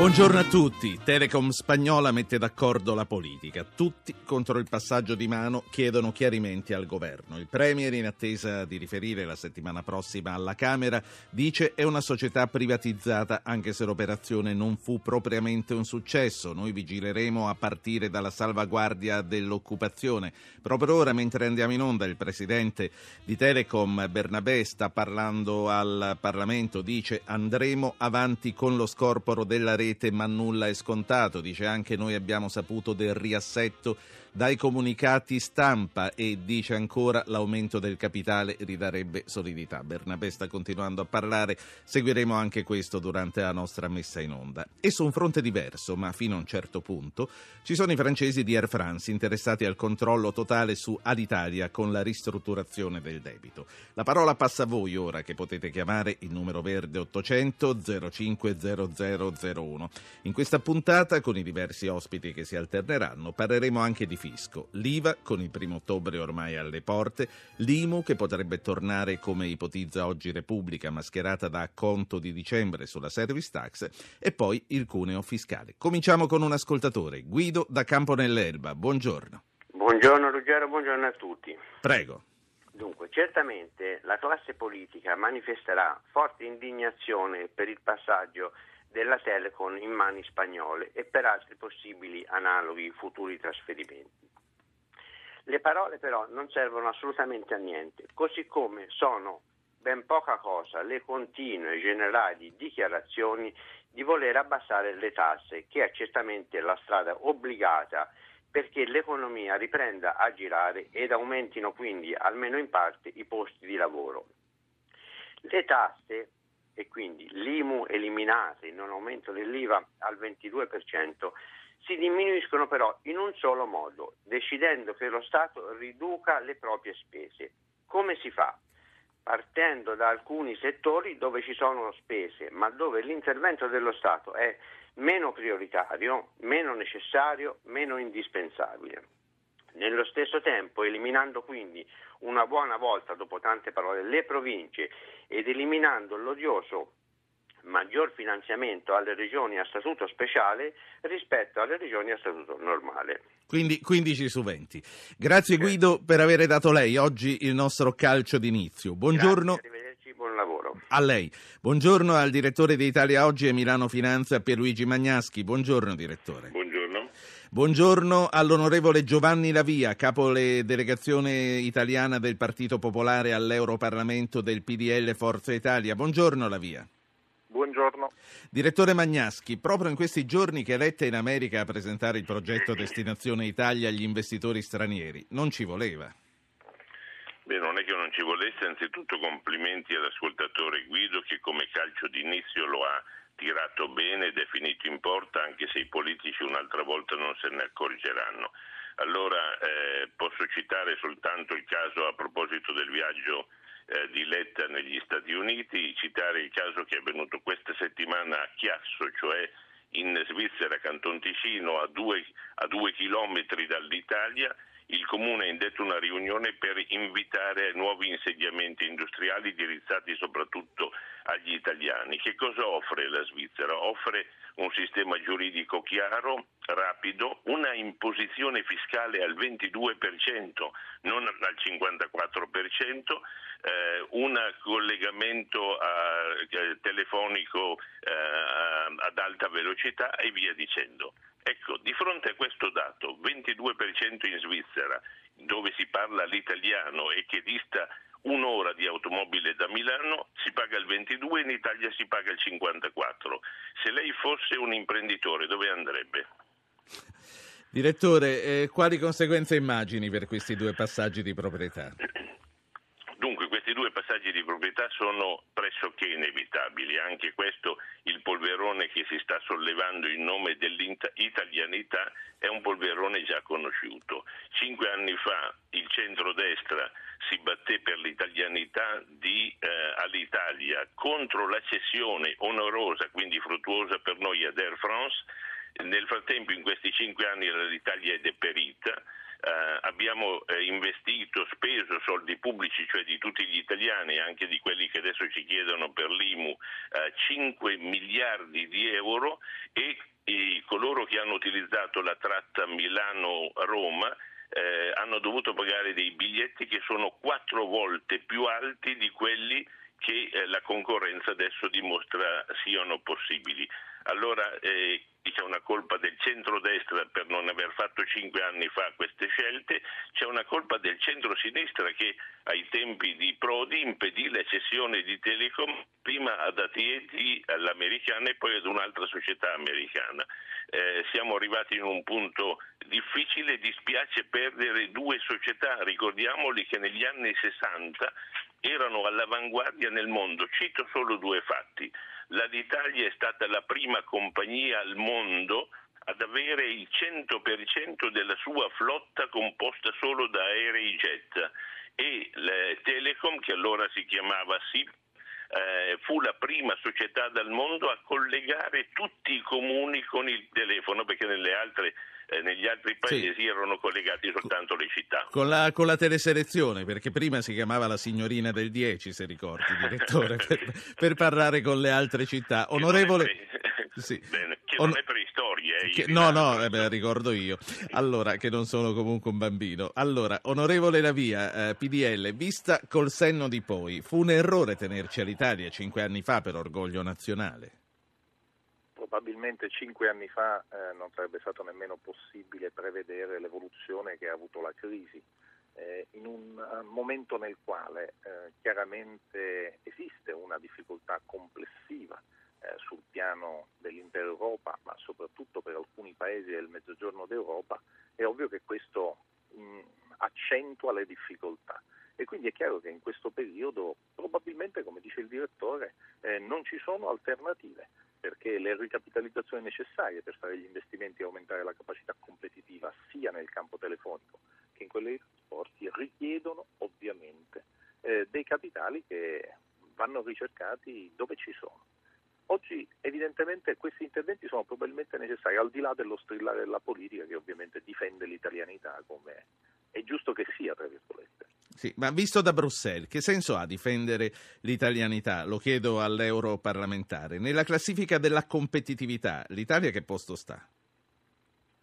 Buongiorno a tutti. Telecom spagnola mette d'accordo la politica. Tutti contro il passaggio di mano chiedono chiarimenti al governo. Il Premier, in attesa di riferire la settimana prossima alla Camera, dice è una società privatizzata anche se l'operazione non fu propriamente un successo. Noi vigileremo a partire dalla salvaguardia dell'occupazione. Proprio ora, mentre andiamo in onda, il presidente di Telecom, Bernabé, sta parlando al Parlamento, dice andremo avanti con lo scorporo della rete rete ma nulla è scontato, dice anche noi abbiamo saputo del riassetto dai comunicati stampa e dice ancora l'aumento del capitale ridarebbe solidità. Bernabé sta continuando a parlare, seguiremo anche questo durante la nostra messa in onda. E su un fronte diverso, ma fino a un certo punto, ci sono i francesi di Air France interessati al controllo totale su Alitalia con la ristrutturazione del debito. La parola passa a voi ora che potete chiamare il numero verde 800 050001. In questa puntata, con i diversi ospiti che si alterneranno, parleremo anche di fisco, l'IVA con il primo ottobre ormai alle porte, l'IMU che potrebbe tornare come ipotizza oggi Repubblica mascherata da acconto di dicembre sulla service tax e poi il cuneo fiscale. Cominciamo con un ascoltatore, Guido da Campo nell'Elba. Buongiorno. Buongiorno Ruggero, buongiorno a tutti. Prego. Dunque, certamente la classe politica manifesterà forte indignazione per il passaggio della Telecom in mani spagnole e per altri possibili analoghi futuri trasferimenti. Le parole però non servono assolutamente a niente, così come sono ben poca cosa le continue generali dichiarazioni di voler abbassare le tasse, che è certamente la strada obbligata perché l'economia riprenda a girare ed aumentino quindi almeno in parte i posti di lavoro. Le tasse e quindi l'IMU eliminate in un aumento dell'IVA al 22%, si diminuiscono però in un solo modo, decidendo che lo Stato riduca le proprie spese. Come si fa? Partendo da alcuni settori dove ci sono spese, ma dove l'intervento dello Stato è meno prioritario, meno necessario, meno indispensabile. Nello stesso tempo, eliminando quindi una buona volta, dopo tante parole, le province ed eliminando l'odioso maggior finanziamento alle regioni a statuto speciale rispetto alle regioni a statuto normale. Quindi 15 su 20. Grazie Guido per aver dato lei oggi il nostro calcio d'inizio. Buongiorno. Grazie, arrivederci, buon lavoro. A lei. Buongiorno al direttore di Italia Oggi e Milano Finanza Pierluigi Magnaschi. Buongiorno direttore. Buongiorno. Buongiorno all'onorevole Giovanni Lavia, capo delegazione italiana del Partito Popolare all'Europarlamento del PDL Forza Italia. Buongiorno Lavia. Buongiorno. Direttore Magnaschi, proprio in questi giorni che eletta in America a presentare il progetto Destinazione Italia agli investitori stranieri, non ci voleva? Beh, non è che non ci volesse, anzitutto complimenti all'ascoltatore Guido che come calcio d'inizio lo ha tirato bene ed è finito in porta anche se i politici un'altra volta non se ne accorgeranno. Allora eh, posso citare soltanto il caso a proposito del viaggio eh, di Letta negli Stati Uniti, citare il caso che è avvenuto questa settimana a Chiasso, cioè in Svizzera, Canton Ticino, a due, a due chilometri dall'Italia, il Comune ha indetto una riunione per invitare nuovi insediamenti industriali indirizzati soprattutto agli italiani. Che cosa offre la Svizzera? Offre un sistema giuridico chiaro, rapido, una imposizione fiscale al 22%, non al 54%, eh, un collegamento eh, telefonico eh, ad alta velocità e via dicendo. Ecco, di fronte a questo dato, 22% in Svizzera, dove si parla l'italiano e che dista un'ora di automobile da Milano si paga il 22, in Italia si paga il 54. Se lei fosse un imprenditore, dove andrebbe? Direttore, eh, quali conseguenze immagini per questi due passaggi di proprietà? Dunque, questi due passaggi di proprietà sono pressoché inevitabili. Anche questo, il polverone che si sta sollevando in nome dell'italianità, è un polverone già conosciuto. Cinque anni fa il centrodestra si batté per l'italianità di, eh, all'Italia contro la cessione onorosa, quindi fruttuosa per noi ad Air France. Nel frattempo, in questi cinque anni, l'Italia è deperita eh, abbiamo eh, investito, speso soldi pubblici, cioè di tutti gli italiani, anche di quelli che adesso ci chiedono per l'IMU, 5 miliardi di euro e coloro che hanno utilizzato la tratta Milano-Roma eh, hanno dovuto pagare dei biglietti che sono quattro volte più alti di quelli che eh, la concorrenza adesso dimostra siano possibili. Allora eh, c'è una colpa del centrodestra per non aver fatto cinque anni fa queste scelte, c'è una colpa del centrosinistra che ai tempi di Prodi impedì la cessione di Telecom prima ad AT&T all'americana e poi ad un'altra società americana. Eh, siamo arrivati in un punto difficile, dispiace perdere due società, ricordiamoli che negli anni 60 erano all'avanguardia nel mondo, cito solo due fatti l'Alitalia è stata la prima compagnia al mondo ad avere il 100% della sua flotta composta solo da aerei jet. E Telecom, che allora si chiamava SIP, eh, fu la prima società del mondo a collegare tutti i comuni con il telefono, perché nelle altre eh, negli altri paesi sì. erano collegati soltanto le città. Con la, con la, teleselezione, perché prima si chiamava la signorina del 10, se ricordi, direttore, per, per, parlare con le altre città. Onorevole... Sì. Bene, che non è preistoria. Eh, che, no, no, eh beh, ricordo io. Allora, che non sono comunque un bambino. Allora, onorevole Lavia, eh, PDL, vista col senno di poi, fu un errore tenerci all'Italia cinque anni fa per orgoglio nazionale? Probabilmente cinque anni fa eh, non sarebbe stato nemmeno possibile prevedere l'evoluzione che ha avuto la crisi. Eh, in un uh, momento nel quale eh, chiaramente esiste una difficoltà complessiva eh, sul piano dell'intera Europa, ma soprattutto per alcuni paesi del mezzogiorno d'Europa, è ovvio che questo mh, accentua le difficoltà. E quindi è chiaro che in questo periodo probabilmente, come dice il direttore, eh, non ci sono alternative perché le ricapitalizzazioni necessarie per fare gli investimenti e aumentare la capacità competitiva sia nel campo telefonico che in quello dei trasporti richiedono ovviamente eh, dei capitali che vanno ricercati dove ci sono. Oggi evidentemente questi interventi sono probabilmente necessari, al di là dello strillare della politica che ovviamente difende l'italianità come è giusto che sia, tra virgolette. Sì, ma visto da Bruxelles, che senso ha difendere l'italianità? Lo chiedo all'europarlamentare. Nella classifica della competitività, l'Italia che posto sta?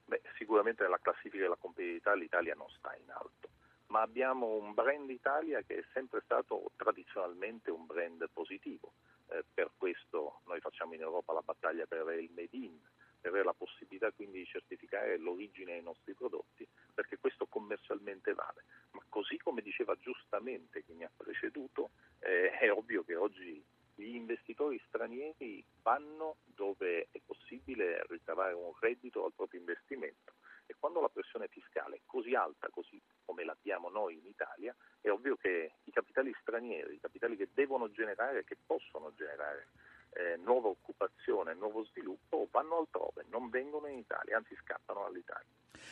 Beh, sicuramente nella classifica della competitività l'Italia non sta in alto, ma abbiamo un brand Italia che è sempre stato tradizionalmente un brand positivo. Eh, per questo noi facciamo in Europa la battaglia per avere il Made in, per avere la possibilità quindi di certificare l'origine dei nostri prodotti, perché questo commercialmente vale. Ma così come diceva giustamente chi mi ha preceduto, eh, è ovvio che oggi gli investitori stranieri vanno dove è possibile ricavare un reddito al proprio investimento e quando la pressione fiscale è così alta, così come l'abbiamo noi in Italia, è ovvio che i capitali stranieri, i capitali che devono generare, che possono generare eh, nuova occupazione, nuovo sviluppo, vanno altrove, non vengono in Italia, anzi scappano all'Italia.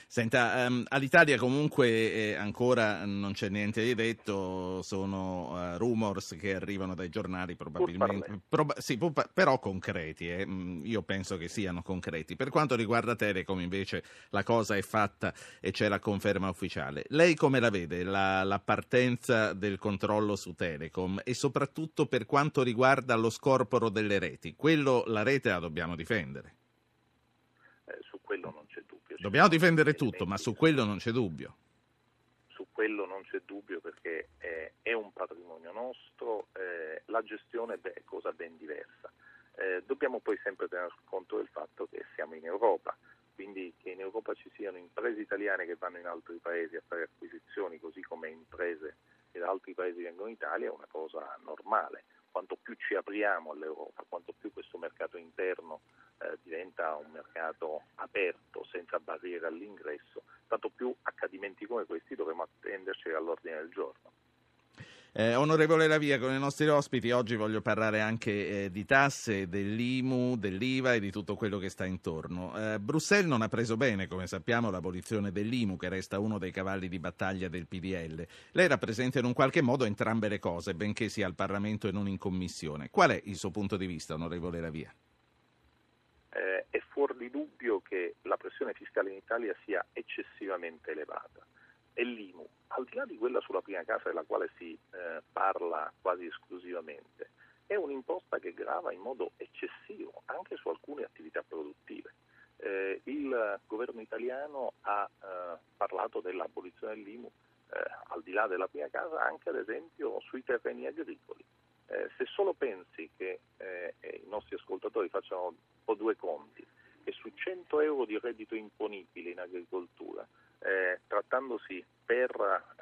Senta, um, all'Italia comunque eh, ancora non c'è niente di detto, sono uh, rumors che arrivano dai giornali probabilmente, proba- sì, però concreti, eh. Mm, io penso che siano concreti. Per quanto riguarda Telecom invece la cosa è fatta e c'è la conferma ufficiale. Lei come la vede la, la partenza del controllo su Telecom e soprattutto per quanto riguarda lo scorporo delle reti? Quello la rete la dobbiamo difendere. Eh, su quello non c'è dubbio. Dobbiamo difendere tutto, ma su quello non c'è dubbio. Su quello non c'è dubbio perché eh, è un patrimonio nostro, eh, la gestione è cosa ben diversa. Eh, dobbiamo poi sempre tener conto del fatto che siamo in Europa, quindi che in Europa ci siano imprese italiane che vanno in altri paesi a fare acquisizioni, così come imprese che da altri paesi vengono in Italia, è una cosa normale. Quanto più ci apriamo all'Europa, quanto più questo mercato interno eh, diventa un mercato aperto, senza barriere all'ingresso, tanto più accadimenti come questi dovremo attenderci all'ordine del giorno. Eh, onorevole Lavia, con i nostri ospiti oggi voglio parlare anche eh, di tasse, dell'IMU, dell'IVA e di tutto quello che sta intorno. Eh, Bruxelles non ha preso bene, come sappiamo, l'abolizione dell'IMU, che resta uno dei cavalli di battaglia del PDL. Lei rappresenta in un qualche modo entrambe le cose, benché sia al Parlamento e non in Commissione. Qual è il suo punto di vista, onorevole Lavia? Eh, è fuori di dubbio che la pressione fiscale in Italia sia eccessivamente elevata è l'IMU. Al di là di quella sulla prima casa della quale si eh, parla quasi esclusivamente, è un'imposta che grava in modo eccessivo anche su alcune attività produttive. Eh, il governo italiano ha eh, parlato dell'abolizione dell'IMU eh, al di là della prima casa anche ad esempio sui terreni agricoli. Eh, se solo pensi che eh, i nostri ascoltatori facciano un po' due conti, che su 100 euro di reddito imponibile in agricoltura, eh, trattandosi per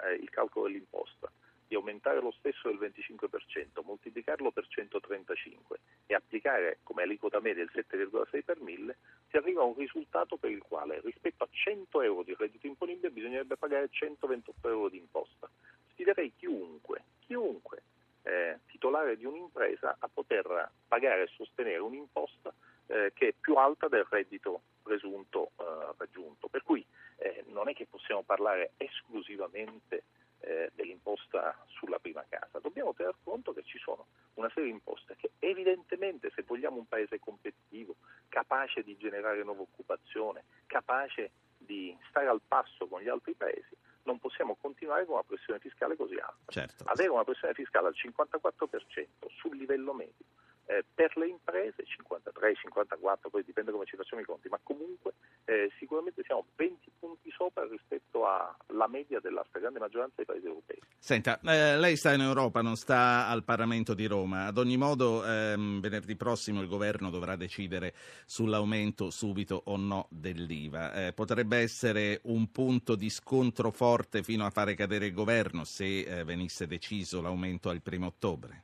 eh, il calcolo dell'imposta, di aumentare lo stesso del 25%, moltiplicarlo per 135 e applicare come aliquota media il 7,6 per 1000, si arriva a un risultato per il quale rispetto a 100 euro di reddito imponibile bisognerebbe pagare 128 euro di imposta. Sfiderei chiunque, chiunque eh, titolare di un'impresa a poter pagare e sostenere un'imposta eh, che è più alta del reddito presunto eh, raggiunto. Per cui eh, non è che possiamo parlare esclusivamente eh, dell'imposta sulla prima casa, dobbiamo tener conto che ci sono una serie di imposte che evidentemente se vogliamo un paese competitivo, capace di generare nuova occupazione, capace di stare al passo con gli altri paesi, non possiamo continuare con una pressione fiscale così alta. Certo. Avere una pressione fiscale al 54% sul livello medio eh, per le imprese 53, 54, poi dipende come ci facciamo i conti, ma comunque eh, sicuramente siamo 20 punti sopra rispetto alla media della stragrande maggioranza dei paesi europei. Senta, eh, lei sta in Europa, non sta al Parlamento di Roma. Ad ogni modo, ehm, venerdì prossimo il governo dovrà decidere sull'aumento subito o no dell'IVA. Eh, potrebbe essere un punto di scontro forte fino a fare cadere il governo se eh, venisse deciso l'aumento al primo ottobre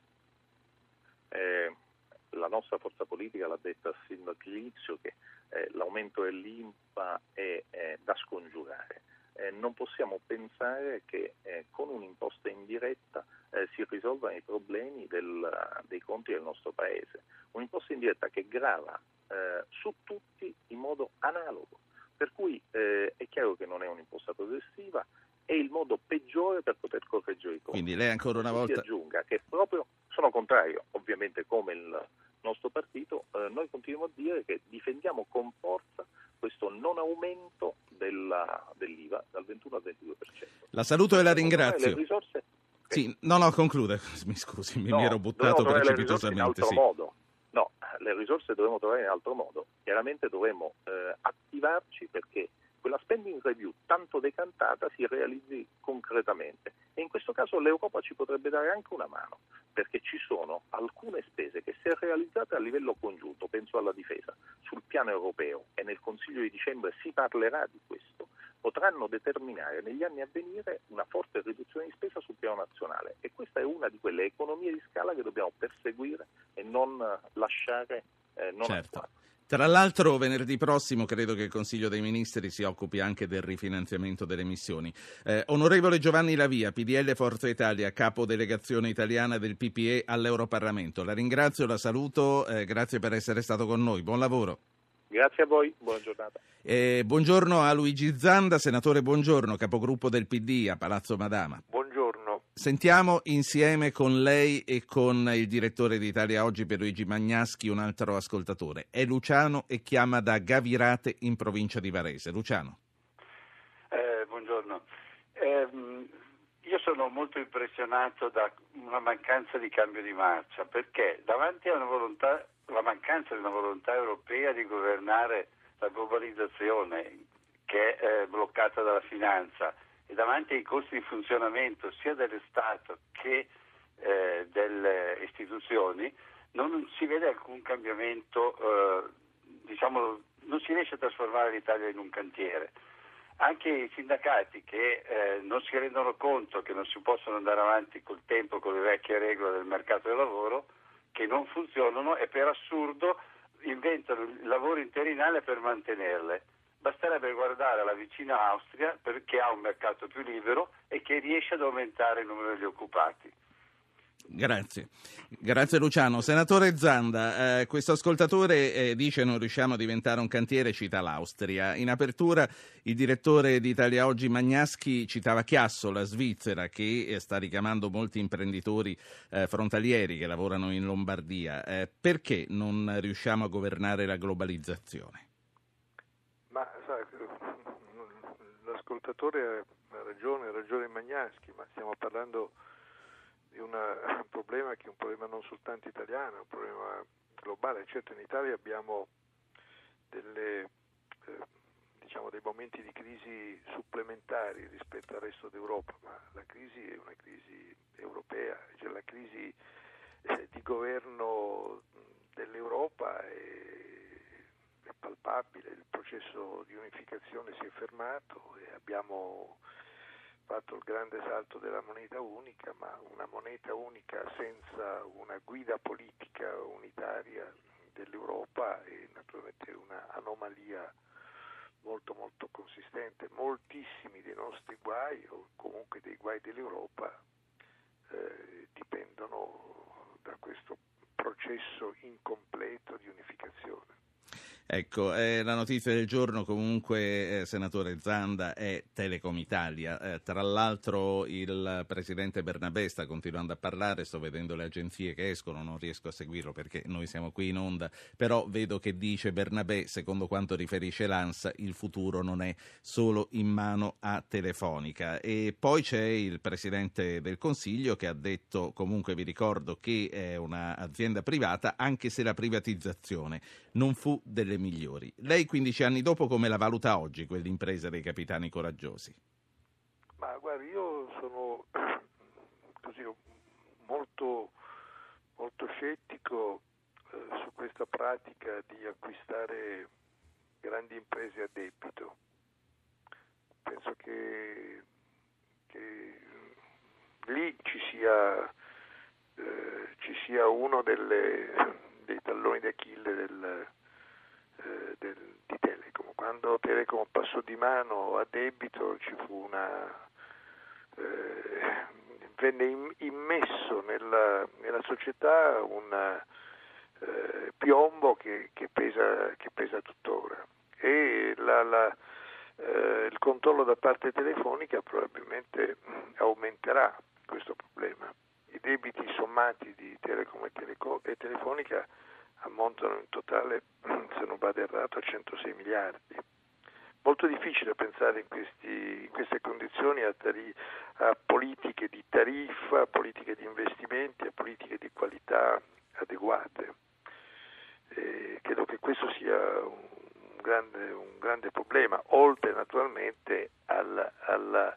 nostra forza politica l'ha detta sin dall'inizio che eh, l'aumento dell'IMPA è, è da scongiurare. Eh, non possiamo pensare che eh, con un'imposta indiretta eh, si risolvano i problemi del, dei conti del nostro Paese. Un'imposta indiretta che grava eh, su tutti in modo analogo. Per cui eh, è chiaro che non è un'imposta progressiva, è il modo peggiore per poter correggere i conti. Quindi lei ancora una volta... Si aggiunga che proprio sono contrario, ovviamente come il nostro partito, eh, noi continuiamo a dire che difendiamo con forza questo non aumento della, dell'IVA dal 21 al 22%. La saluto e la ringrazio. Le risorse... Sì, no, no, conclude. Mi scusi, mi, no, mi ero buttato precipitosamente. Sì. Modo. No, le risorse dovremo trovare in altro modo. Chiaramente dovremo eh, attivarci perché quella spending review tanto decantata si realizzi concretamente. E in questo caso l'Europa ci potrebbe dare anche una mano, perché ci sono alcune spese che se realizzate a livello congiunto, penso alla difesa, sul piano europeo e nel Consiglio di dicembre si parlerà di questo, potranno determinare negli anni a venire una forte riduzione di spesa sul piano nazionale e questa è una di quelle economie di scala che dobbiamo perseguire e non lasciare eh, non certo. attuare. Tra l'altro venerdì prossimo credo che il Consiglio dei Ministri si occupi anche del rifinanziamento delle missioni. Eh, onorevole Giovanni Lavia, PDL Forza Italia, capo delegazione italiana del PPE all'Europarlamento. La ringrazio, la saluto, eh, grazie per essere stato con noi. Buon lavoro. Grazie a voi, buona giornata. Eh, buongiorno a Luigi Zanda, senatore buongiorno, capogruppo del PD a Palazzo Madama. Buongiorno. Sentiamo insieme con lei e con il direttore di Italia Oggi per Luigi Magnaschi un altro ascoltatore. È Luciano e chiama da Gavirate in provincia di Varese. Luciano. Eh, buongiorno. Eh, io sono molto impressionato da una mancanza di cambio di marcia perché davanti alla mancanza di una volontà europea di governare la globalizzazione che è eh, bloccata dalla finanza e davanti ai costi di funzionamento sia dello Stato che eh, delle istituzioni non si vede alcun cambiamento, eh, diciamo, non si riesce a trasformare l'Italia in un cantiere. Anche i sindacati che eh, non si rendono conto che non si possono andare avanti col tempo con le vecchie regole del mercato del lavoro, che non funzionano e per assurdo inventano il lavoro interinale per mantenerle basterebbe guardare la vicina Austria perché ha un mercato più libero e che riesce ad aumentare il numero degli occupati. Grazie, grazie Luciano. Senatore Zanda, eh, questo ascoltatore eh, dice non riusciamo a diventare un cantiere, cita l'Austria. In apertura il direttore di Italia Oggi Magnaschi citava Chiasso, la Svizzera, che eh, sta richiamando molti imprenditori eh, frontalieri che lavorano in Lombardia. Eh, perché non riusciamo a governare la globalizzazione? L'ascoltatore ha ragione, ha ragione Magnaschi, ma stiamo parlando di una, un problema che è un problema non soltanto italiano, è un problema globale. Certo in Italia abbiamo delle, eh, diciamo dei momenti di crisi supplementari rispetto al resto d'Europa, ma la crisi è una crisi europea, cioè la crisi eh, di governo dell'Europa è, è palpabile, il processo di unificazione si è fermato e abbiamo fatto il grande salto della moneta unica, ma una moneta unica senza una guida politica unitaria dell'Europa è naturalmente un'anomalia molto molto consistente. Moltissimi dei nostri guai o comunque dei guai dell'Europa eh, dipendono da questo processo incompleto di unificazione. Ecco, eh, la notizia del giorno comunque, eh, senatore Zanda, è Telecom Italia. Eh, tra l'altro il presidente Bernabé sta continuando a parlare, sto vedendo le agenzie che escono, non riesco a seguirlo perché noi siamo qui in onda, però vedo che dice Bernabé, secondo quanto riferisce l'ANSA, il futuro non è solo in mano a Telefonica. E poi c'è il presidente del Consiglio che ha detto, comunque vi ricordo che è un'azienda privata, anche se la privatizzazione non fu delle migliori. Lei 15 anni dopo come la valuta oggi quell'impresa dei capitani coraggiosi? Ma guardi, io sono così molto, molto scettico eh, su questa pratica di acquistare grandi imprese a debito. Penso che, che lì ci sia, eh, ci sia uno delle, dei talloni d'Achille del, eh, del, di Telecom. Quando Telecom passò di mano a debito ci fu una... Eh, venne immesso nella, nella società un eh, piombo che, che, pesa, che, pesa, tuttora e la, la, eh, il controllo da parte telefonica probabilmente aumenterà questo problema. I debiti sommati di Telecom e, Teleco- e Telefonica ammontano in totale, se non vado errato, a 106 miliardi. Molto difficile pensare in, questi, in queste condizioni a, tari, a, politiche di tariffa, a politiche di investimenti, a politiche di qualità adeguate. E credo che questo sia un grande, un grande problema, oltre naturalmente alla, alla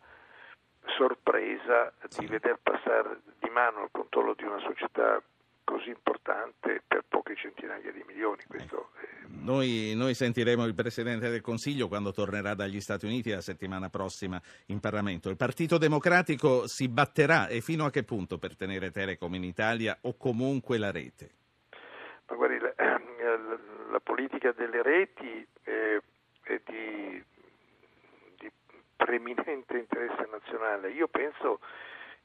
sorpresa di veder passare di mano il controllo di una società così importante per poche centinaia di milioni. Questo, eh... noi, noi, sentiremo il Presidente del Consiglio quando tornerà dagli Stati Uniti la settimana prossima in Parlamento. Il Partito Democratico si batterà e fino a che punto per tenere Telecom in Italia o comunque la rete? Ma guardi, la, la, la politica delle reti è, è di, di preminente interesse nazionale. Io penso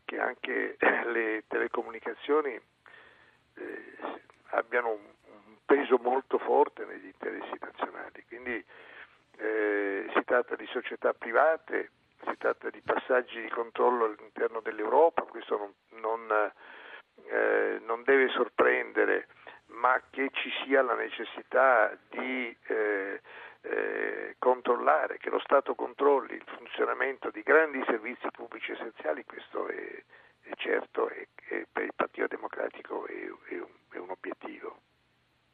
che anche le telecomunicazioni eh, abbiano un, peso molto forte negli interessi nazionali. Quindi eh, si tratta di società private, si tratta di passaggi di controllo all'interno dell'Europa, questo non, non, eh, non deve sorprendere, ma che ci sia la necessità di eh, eh, controllare, che lo Stato controlli il funzionamento di grandi servizi pubblici essenziali, questo è, è certo e, e, per il Partito Democratico è, è, un, è un obiettivo.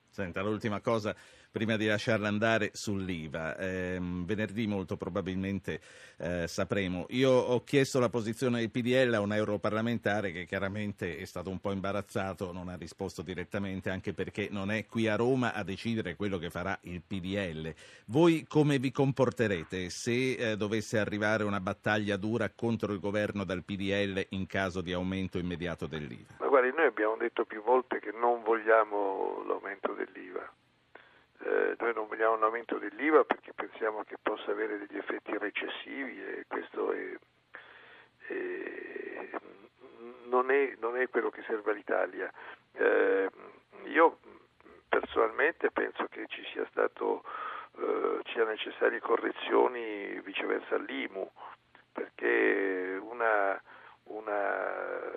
Senta, l'ultima cosa prima di lasciarla andare sull'IVA. Eh, venerdì molto probabilmente eh, sapremo. Io ho chiesto la posizione del PDL a un europarlamentare che chiaramente è stato un po' imbarazzato, non ha risposto direttamente anche perché non è qui a Roma a decidere quello che farà il PDL. Voi come vi comporterete se eh, dovesse arrivare una battaglia dura contro il governo dal PDL in caso di aumento immediato dell'IVA? Ma guardi, noi abbiamo detto più volte che non vogliamo l'aumento dell'IVA eh, noi non vogliamo un aumento dell'IVA perché pensiamo che possa avere degli effetti recessivi e questo è, è, non, è, non, è, quello che serve all'Italia. Eh, io personalmente penso che ci sia stato eh, sia necessarie correzioni viceversa all'IMU perché una, una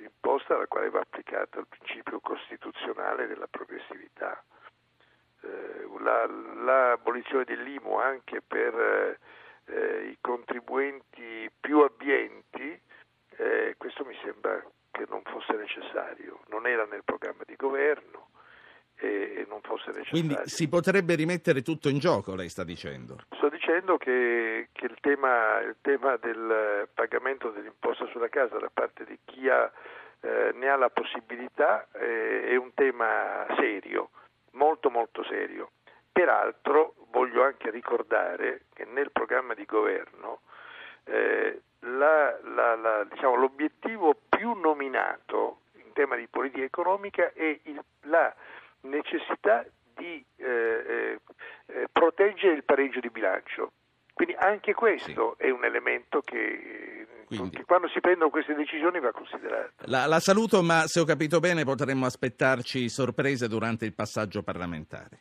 imposta alla quale va applicato il principio costituzionale della progressività l'abolizione dell'IMU anche per eh, eh, i contribuenti più abbienti, eh, questo mi sembra che non fosse necessario, non era nel programma di governo e non fosse necessario. Quindi si potrebbe rimettere tutto in gioco, lei sta dicendo? Sto dicendo che, che il, tema, il, tema, del pagamento dell'imposta sulla casa da parte di chi ha, eh, ne ha la possibilità eh, è un tema serio, molto molto serio. Peraltro voglio anche ricordare che nel programma di governo eh, la, la, la, diciamo, l'obiettivo più nominato in tema di politica economica è il, la necessità di eh, eh, eh, proteggere il pareggio di bilancio. Quindi anche questo sì. è un elemento che, che, quando si prendono queste decisioni va considerato. La, la, saluto, ma se ho capito bene potremmo aspettarci sorprese durante il passaggio parlamentare.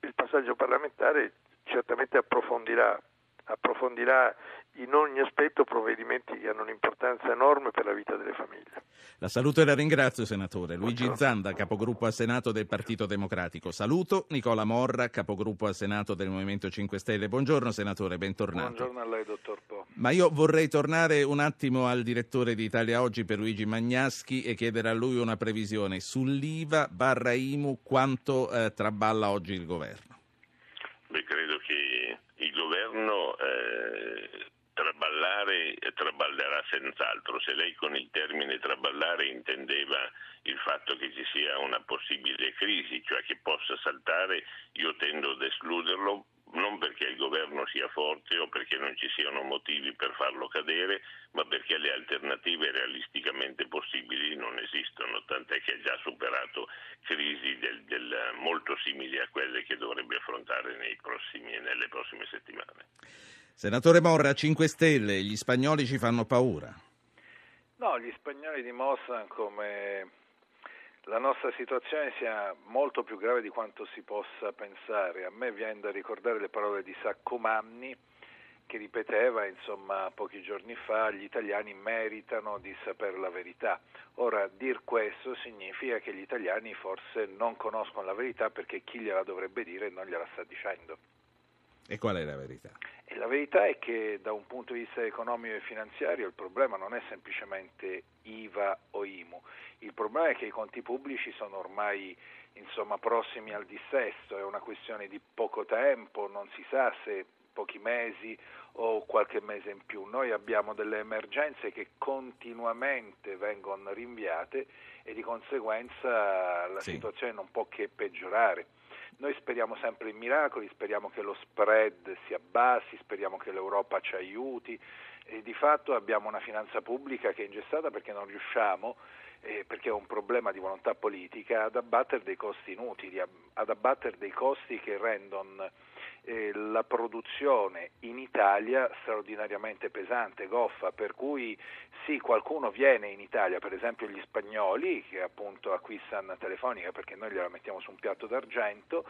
Il passaggio parlamentare certamente approfondirà, approfondirà in ogni aspetto provvedimenti che hanno un'importanza enorme per la vita delle famiglie. La saluto e la ringrazio, senatore. Luigi Zanda, capogruppo al Senato del Partito Democratico. Saluto Nicola Morra, capogruppo al Senato del Movimento 5 Stelle. Buongiorno, senatore, bentornato. Buongiorno a lei, dottor Po. Ma io vorrei tornare un attimo al direttore di Italia Oggi per Luigi Magnaschi e chiedere a lui una previsione sull'IVA barra IMU quanto eh, traballa oggi il governo. Beh, credo che il governo eh, traballare traballerà senz'altro. Se lei con il termine traballare intendeva il fatto che ci sia una possibile crisi, cioè che possa saltare, io tendo ad escluderlo non perché il governo sia forte o perché non ci siano motivi per farlo cadere, ma perché le alternative realisticamente possibili non esistono, tant'è che ha già superato crisi del, del, molto simili a quelle che dovrebbe affrontare prossimi, nelle prossime settimane. Senatore Morra, 5 Stelle, gli spagnoli ci fanno paura. No, gli spagnoli dimostrano come la nostra situazione sia molto più grave di quanto si possa pensare. A me viene da ricordare le parole di Saccomanni che ripeteva insomma pochi giorni fa gli italiani meritano di sapere la verità. Ora dir questo significa che gli italiani forse non conoscono la verità perché chi gliela dovrebbe dire non gliela sta dicendo. E qual è la verità? E la verità è che da un punto di vista economico e finanziario il problema non è semplicemente IVA o IMU, il problema è che i conti pubblici sono ormai insomma, prossimi al dissesto, è una questione di poco tempo, non si sa se pochi mesi o qualche mese in più. Noi abbiamo delle emergenze che continuamente vengono rinviate e di conseguenza la sì. situazione non può che peggiorare. Noi speriamo sempre in miracoli, speriamo che lo spread si abbassi, speriamo che l'Europa ci aiuti e di fatto abbiamo una finanza pubblica che è ingessata perché non riusciamo eh, perché è un problema di volontà politica, ad abbattere dei costi inutili, ad abbattere dei costi che rendono eh, la produzione in Italia straordinariamente pesante, goffa, per cui sì, qualcuno viene in Italia, per esempio gli spagnoli che appunto acquistano telefonica perché noi gliela mettiamo su un piatto d'argento,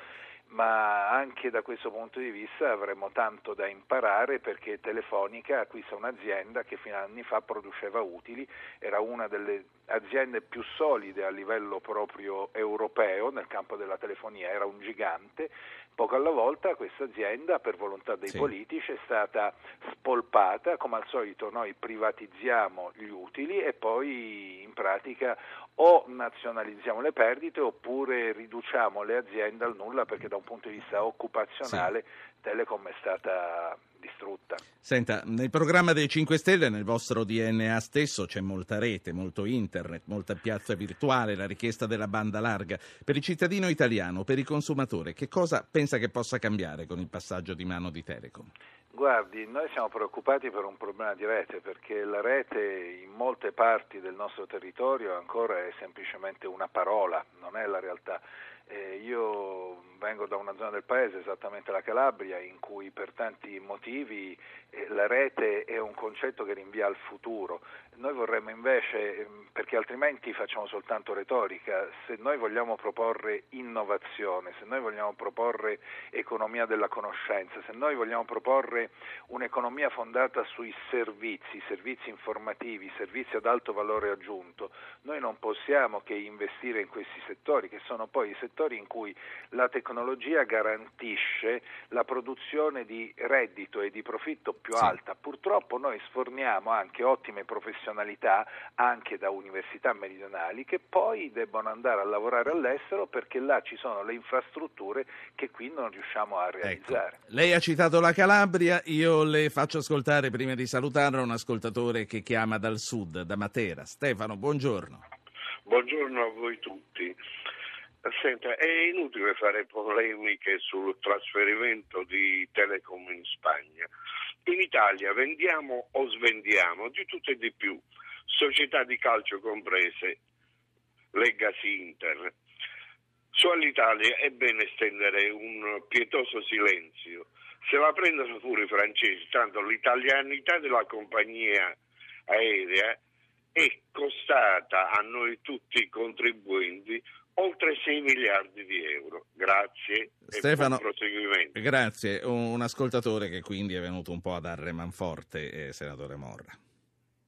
ma anche da questo punto di vista avremo tanto da imparare perché Telefonica acquista un'azienda che fino a anni fa produceva utili, era una delle aziende più solide a livello proprio europeo nel campo della telefonia, era un gigante Poco alla volta questa azienda, per volontà dei sì. politici, è stata spolpata, come al solito noi privatizziamo gli utili e poi in pratica o nazionalizziamo le perdite oppure riduciamo le aziende al nulla perché da un punto di vista occupazionale sì. Telecom è stata distrutta. Senta, nel programma dei 5 Stelle, nel vostro DNA stesso, c'è molta rete, molto internet, molta piazza virtuale, la richiesta della banda larga. Per il cittadino italiano, per il consumatore, che cosa pensa che possa cambiare con il passaggio di mano di Telecom? Guardi, noi siamo preoccupati per un problema di rete perché la rete in molte parti del nostro territorio ancora è semplicemente una parola, non è la realtà. Eh, io vengo da una zona del paese, esattamente la Calabria, in cui per tanti motivi eh, la rete è un concetto che rinvia al futuro. Noi vorremmo invece, ehm, perché altrimenti facciamo soltanto retorica, se noi vogliamo proporre innovazione, se noi vogliamo proporre economia della conoscenza, se noi vogliamo proporre un'economia fondata sui servizi, servizi informativi, servizi ad alto valore aggiunto, noi non possiamo che investire in questi settori, che sono poi i settori in cui la tecnologia garantisce la produzione di reddito e di profitto più sì. alta. Purtroppo noi sforniamo anche ottime professionalità anche da università meridionali che poi debbono andare a lavorare all'estero perché là ci sono le infrastrutture che qui non riusciamo a realizzare. Ecco. Lei ha citato la Calabria, io le faccio ascoltare prima di salutarla un ascoltatore che chiama dal sud, da Matera. Stefano, buongiorno. Buongiorno a voi tutti. Senta, è inutile fare polemiche sul trasferimento di Telecom in Spagna. In Italia vendiamo o svendiamo di tutto e di più, società di calcio comprese, Legacy Inter. Su all'Italia è bene stendere un pietoso silenzio. Se la prendono pure i francesi, tanto l'italianità della compagnia aerea è costata a noi tutti i contribuenti oltre 6 miliardi di euro. Grazie Stefano, Grazie, un ascoltatore che quindi è venuto un po' a dare manforte, eh, senatore Morra.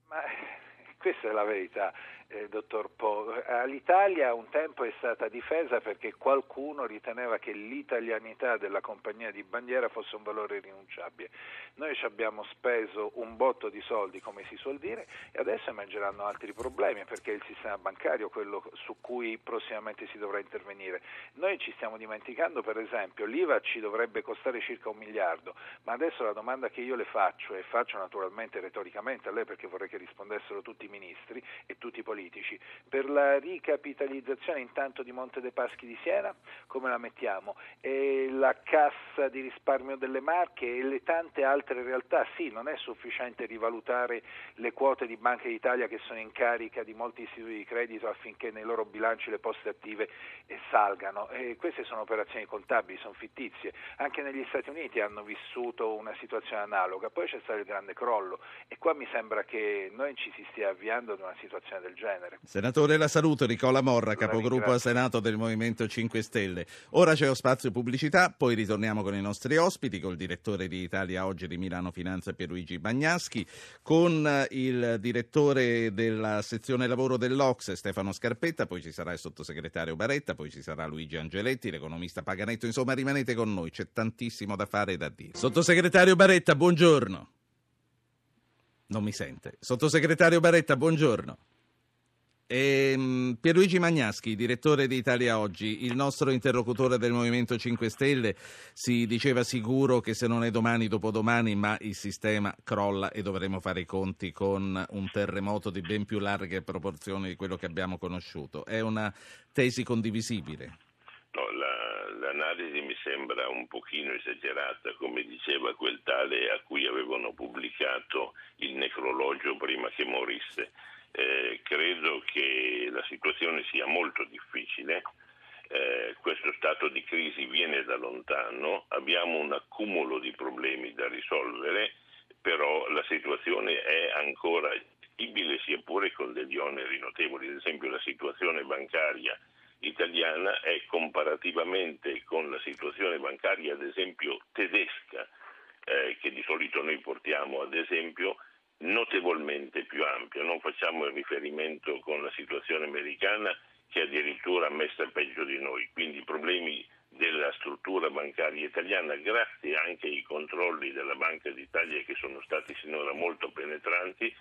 Ma eh, questa è la verità eh, dottor Po. All'Italia un tempo è stata difesa perché qualcuno riteneva che l'italianità della compagnia di bandiera fosse un valore irrinunciabile. Noi ci abbiamo speso un botto di soldi, come si suol dire, e adesso emergeranno altri problemi perché è il sistema bancario quello su cui prossimamente si dovrà intervenire. Noi ci stiamo dimenticando, per esempio, l'IVA ci dovrebbe costare circa un miliardo, ma adesso la domanda che io le faccio, e faccio naturalmente retoricamente a lei perché vorrei che rispondessero tutti i ministri e tutti i politici, politici. Per la ricapitalizzazione intanto di Monte dei Paschi di Siena, come la mettiamo? E la cassa di risparmio delle Marche e le tante altre realtà, sì, non è sufficiente rivalutare le quote di Banca d'Italia che sono in carica di molti istituti di credito affinché nei loro bilanci le poste attive eh, salgano. E queste sono operazioni contabili, sono fittizie. Anche negli Stati Uniti hanno vissuto una situazione analoga, poi c'è stato il grande crollo e qua mi sembra che noi ci si stia avviando ad una situazione del genere genere. Senatore, la saluto, Nicola Morra, capogruppo al Senato del Movimento 5 Stelle. Ora c'è lo spazio pubblicità, poi ritorniamo con i nostri ospiti, col direttore di Italia Oggi di Milano Finanza Pierluigi Bagnaschi, con eh, il direttore della sezione lavoro dell'Ox Stefano Scarpetta, poi ci sarà il sottosegretario Baretta, poi ci sarà Luigi Angeletti, l'economista Paganetto, insomma rimanete con noi, c'è tantissimo da fare e da dire. Sottosegretario Baretta, buongiorno. Non mi sente. Sottosegretario Baretta, buongiorno. Ehm, Pierluigi Magnaschi, direttore di Italia Oggi, il nostro interlocutore del Movimento 5 Stelle, si diceva sicuro che se non è domani, dopodomani, ma il sistema crolla e dovremo fare i conti con un terremoto di ben più larghe proporzioni di quello che abbiamo conosciuto. È una tesi condivisibile? No, la, l'analisi mi sembra un pochino esagerata, come diceva quel tale a cui avevano pubblicato il necrologio prima che morisse eh, credo che la situazione sia molto difficile. Eh, questo stato di crisi viene da lontano, abbiamo un accumulo di problemi da risolvere, però la situazione è ancora gestibile sia pure con degli oneri notevoli. Ad esempio la situazione bancaria italiana è comparativamente con la situazione bancaria ad esempio tedesca, eh, che di solito noi portiamo ad esempio, notevolmente più ampio, non facciamo il riferimento con la situazione americana che addirittura messa peggio di noi, quindi i problemi della struttura bancaria italiana, grazie anche ai controlli della Banca d'Italia che sono stati sinora molto penetranti,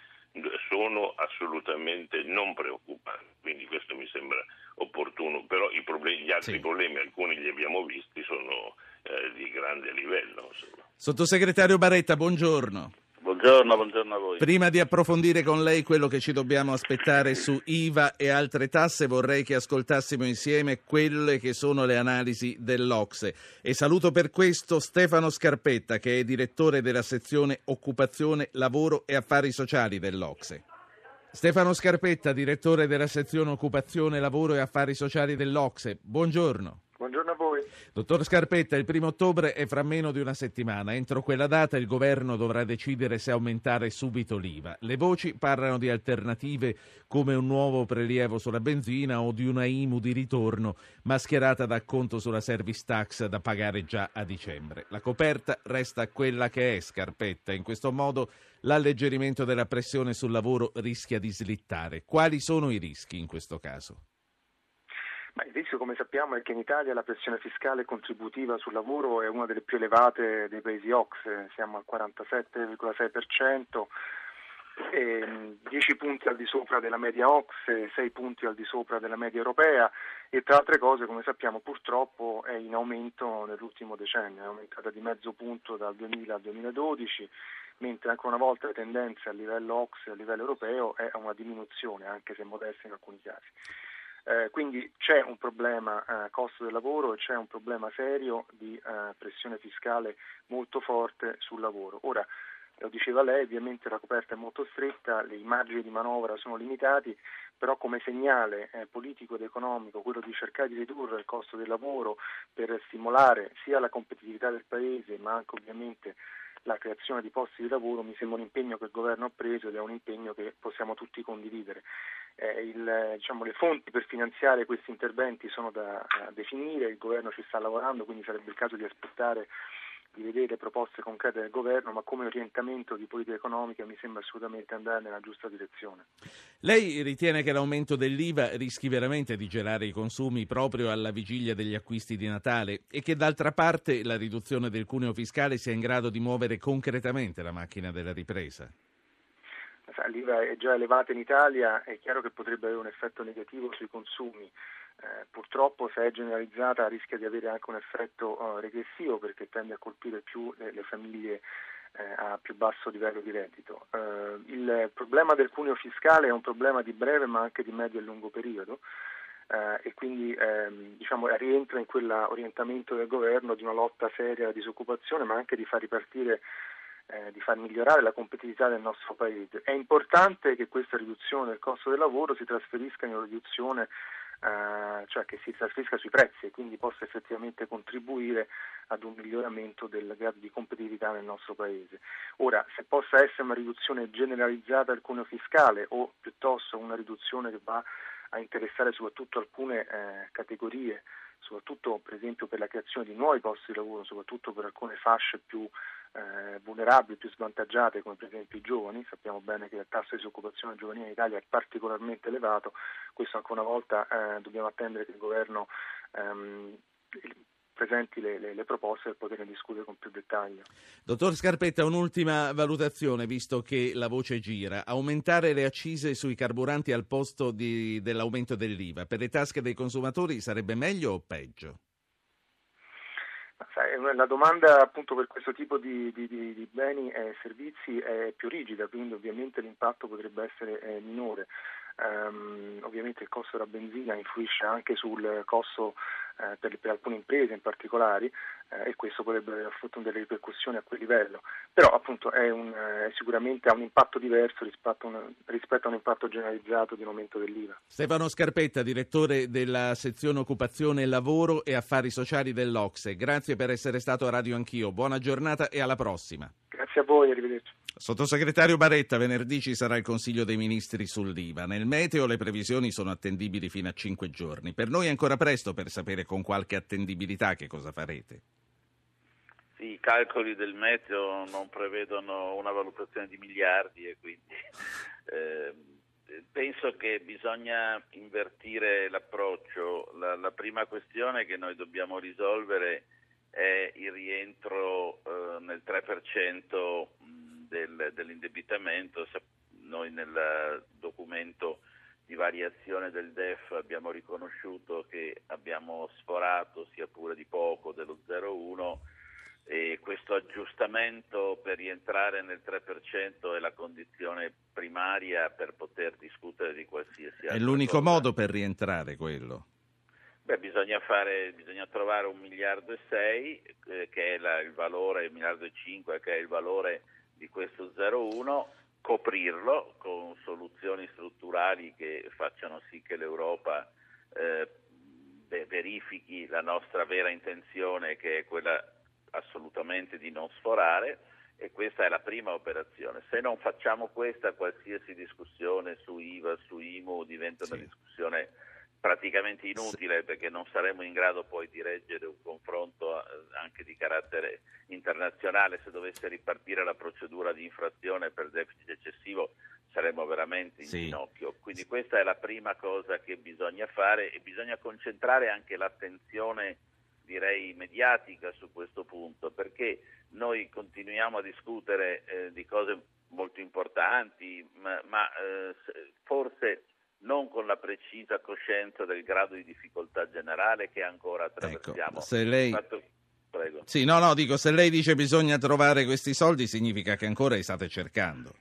sono assolutamente non preoccupanti, quindi questo mi sembra opportuno, però problemi, gli altri sì. problemi, alcuni li abbiamo visti, sono eh, di grande livello. Insomma. Sottosegretario Baretta, buongiorno. Buongiorno, buongiorno a voi. Prima di approfondire con lei quello che ci dobbiamo aspettare su IVA e altre tasse, vorrei che ascoltassimo insieme quelle che sono le analisi dell'Ocse. E saluto per questo Stefano Scarpetta, che è direttore della sezione Occupazione, Lavoro e Affari Sociali dell'Ocse. Stefano Scarpetta, direttore della sezione Occupazione, Lavoro e Affari Sociali dell'Ocse. Buongiorno. Buongiorno a voi. Dottor Scarpetta, il primo ottobre è fra meno di una settimana. Entro quella data il governo dovrà decidere se aumentare subito l'IVA. Le voci parlano di alternative come un nuovo prelievo sulla benzina o di una IMU di ritorno mascherata da acconto sulla service tax da pagare già a dicembre. La coperta resta quella che è, Scarpetta. In questo modo l'alleggerimento della pressione sul lavoro rischia di slittare. Quali sono i rischi in questo caso? Ma il rischio, come sappiamo, è che in Italia la pressione fiscale contributiva sul lavoro è una delle più elevate dei paesi OX, siamo al 47,6%, 10 punti al di sopra della media OX, 6 punti al di sopra della media europea e tra altre cose, come sappiamo, purtroppo è in aumento nell'ultimo decennio, è aumentata di mezzo punto dal 2000 al 2012 mentre ancora una volta le tendenze a livello OX e a livello europeo è a una diminuzione, anche se modesta in alcuni casi. Eh, quindi c'è un problema eh, costo del lavoro e c'è un problema serio di eh, pressione fiscale molto forte sul lavoro. Ora, lo diceva lei, ovviamente la coperta è molto stretta, i margini di manovra sono limitati, però come segnale eh, politico ed economico quello di cercare di ridurre il costo del lavoro per stimolare sia la competitività del Paese ma anche ovviamente la creazione di posti di lavoro mi sembra un impegno che il governo ha preso ed è un impegno che possiamo tutti condividere. Eh, il, diciamo, le fonti per finanziare questi interventi sono da, da definire, il governo ci sta lavorando, quindi sarebbe il caso di aspettare di vedere proposte concrete del governo, ma come orientamento di politica economica mi sembra assolutamente andare nella giusta direzione. Lei ritiene che l'aumento dell'IVA rischi veramente di gelare i consumi proprio alla vigilia degli acquisti di Natale e che d'altra parte la riduzione del cuneo fiscale sia in grado di muovere concretamente la macchina della ripresa? L'IVA è già elevata in Italia, è chiaro che potrebbe avere un effetto negativo sui consumi eh, purtroppo se è generalizzata rischia di avere anche un effetto uh, regressivo perché tende a colpire più le, le famiglie eh, a più basso livello di reddito. Uh, il problema del cuneo fiscale è un problema di breve ma anche di medio e lungo periodo. Uh, e quindi ehm, diciamo, rientra in quell'orientamento del governo di una lotta seria alla disoccupazione, ma anche di far ripartire, eh, di far migliorare la competitività del nostro Paese. È importante che questa riduzione del costo del lavoro si trasferisca in una riduzione eh, cioè che si trasferisca sui prezzi e quindi possa effettivamente contribuire ad un miglioramento del grado di competitività nel nostro Paese. Ora, se possa essere una riduzione generalizzata del cuneo fiscale o piuttosto una riduzione che va a interessare soprattutto alcune eh, categorie soprattutto per esempio per la creazione di nuovi posti di lavoro, soprattutto per alcune fasce più eh, vulnerabili, più svantaggiate, come per esempio i giovani. Sappiamo bene che il tasso di disoccupazione giovanile in Italia è particolarmente elevato, questo ancora una volta eh, dobbiamo attendere che il governo ehm, presenti le, le, le, proposte per poterne discutere con più dettaglio. Dottor Scarpetta, un'ultima valutazione, visto che la voce gira. Aumentare le accise sui carburanti al posto di, dell'aumento dell'IVA per le tasche dei consumatori sarebbe meglio o peggio? La domanda appunto per questo tipo di, di, di beni e servizi è più rigida, quindi ovviamente l'impatto potrebbe essere eh, minore. Um, ovviamente il costo della benzina influisce anche sul costo eh, per, per, alcune imprese in particolare eh, e questo potrebbe avere appunto delle ripercussioni a quel livello, però appunto è, un, è sicuramente ha un impatto diverso rispetto a, un, rispetto a, un, impatto generalizzato di un aumento dell'IVA. Stefano Scarpetta, direttore della sezione Occupazione e Lavoro e Affari Sociali dell'Ocse, grazie per essere stato a Radio Anch'io, buona giornata e alla prossima. Grazie a voi, arrivederci. Sottosegretario Baretta, venerdì ci sarà il Consiglio dei Ministri sull'IVA. Nel meteo le previsioni sono attendibili fino a cinque giorni. Per noi è ancora presto per sapere con qualche attendibilità che cosa farete. Sì, i calcoli del meteo non prevedono una valutazione di miliardi e quindi eh, penso che bisogna invertire l'approccio. La, la, prima questione che noi dobbiamo risolvere è il rientro eh, nel 3% del, dell'indebitamento. Noi nel documento di variazione del DEF abbiamo riconosciuto che abbiamo sforato, sia pure di poco, dello 0,1 e questo aggiustamento per rientrare nel 3% è la condizione primaria per poter discutere di qualsiasi altro. È l'unico cosa. modo per rientrare quello? Beh, bisogna, fare, bisogna trovare un miliardo e sei, eh, che è la, il valore, un miliardo e cinque, che è il valore di questo 0,1, coprirlo con soluzioni strutturali che facciano sì che l'Europa eh, verifichi la nostra vera intenzione che è quella assolutamente di non sforare e questa è la prima operazione. Se non facciamo questa, qualsiasi discussione su IVA, su IMU diventa una discussione praticamente inutile perché non saremo in grado poi di reggere un confronto eh, anche di carattere internazionale se dovesse ripartire la procedura di infrazione per deficit eccessivo saremmo veramente in sì. ginocchio. Quindi questa è la prima cosa che bisogna fare e bisogna concentrare anche l'attenzione direi mediatica su questo punto perché noi continuiamo a discutere eh, di cose molto importanti ma, ma eh, forse non con la precisa coscienza del grado di difficoltà generale che ancora ecco, attraversiamo. Ecco, se lei... Fatto... Sì, no, no, dico, se lei dice bisogna trovare questi soldi significa che ancora li state cercando.